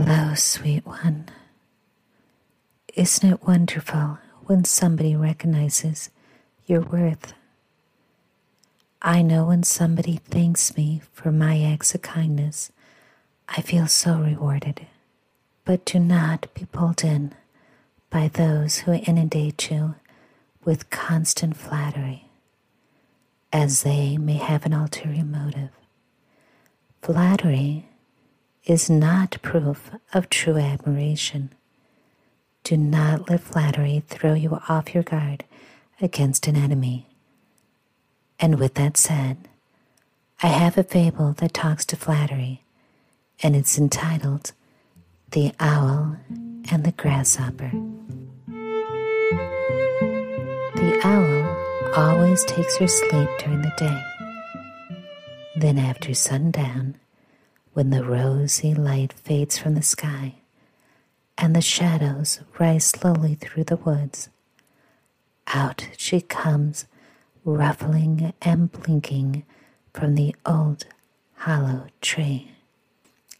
Hello, sweet one. Isn't it wonderful when somebody recognizes your worth? I know when somebody thanks me for my acts of kindness, I feel so rewarded. But do not be pulled in by those who inundate you with constant flattery, as they may have an ulterior motive. Flattery is not proof of true admiration. Do not let flattery throw you off your guard against an enemy. And with that said, I have a fable that talks to flattery, and it's entitled The Owl and the Grasshopper. The owl always takes her sleep during the day. Then, after sundown, when the rosy light fades from the sky and the shadows rise slowly through the woods, out she comes ruffling and blinking from the old hollow tree.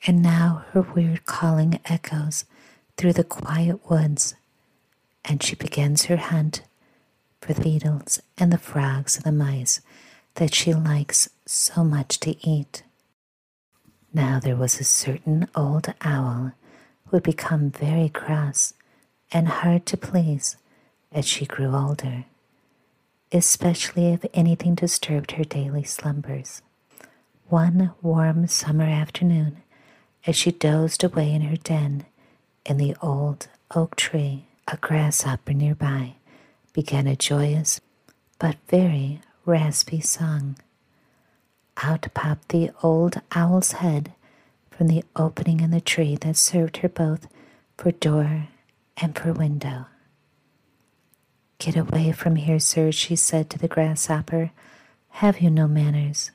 And now her weird calling echoes through the quiet woods, and she begins her hunt for the beetles and the frogs and the mice that she likes so much to eat. Now there was a certain old owl who had become very cross and hard to please as she grew older especially if anything disturbed her daily slumbers. One warm summer afternoon, as she dozed away in her den in the old oak tree, a grasshopper nearby began a joyous but very raspy song. Out popped the old owl's head from the opening in the tree that served her both for door and for window. Get away from here, sir, she said to the grasshopper. Have you no manners?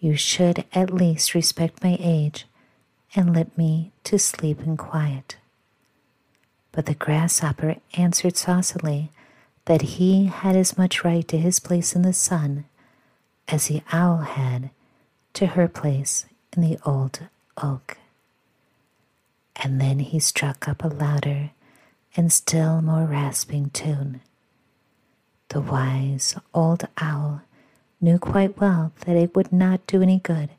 You should at least respect my age and let me to sleep in quiet. But the grasshopper answered saucily that he had as much right to his place in the sun as the owl had to her place in the old oak. And then he struck up a louder and still more rasping tune. The wise old owl knew quite well that it would not do any good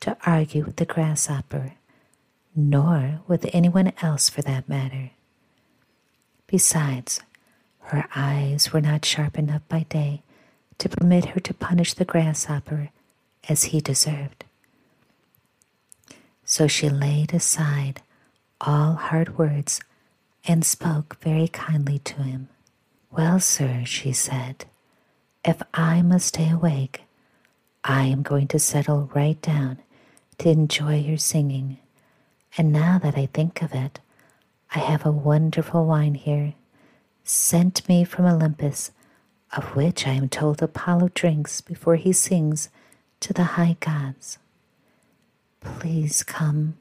to argue with the grasshopper, nor with anyone else for that matter. Besides, her eyes were not sharp enough by day to permit her to punish the grasshopper as he deserved. So she laid aside all hard words and spoke very kindly to him. Well, sir, she said, if I must stay awake, I am going to settle right down to enjoy your singing. And now that I think of it, I have a wonderful wine here, sent me from Olympus, of which I am told Apollo drinks before he sings to the high gods. Please come,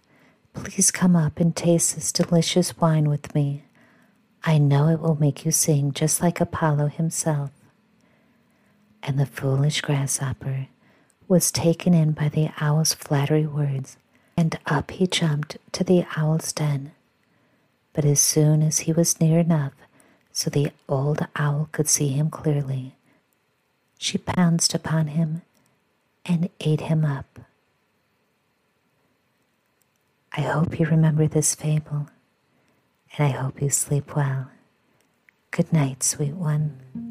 please come up and taste this delicious wine with me. I know it will make you sing just like Apollo himself. And the foolish grasshopper was taken in by the owl's flattery words, and up he jumped to the owl's den. But as soon as he was near enough so the old owl could see him clearly, she pounced upon him and ate him up. I hope you remember this fable and I hope you sleep well. Good night, sweet one.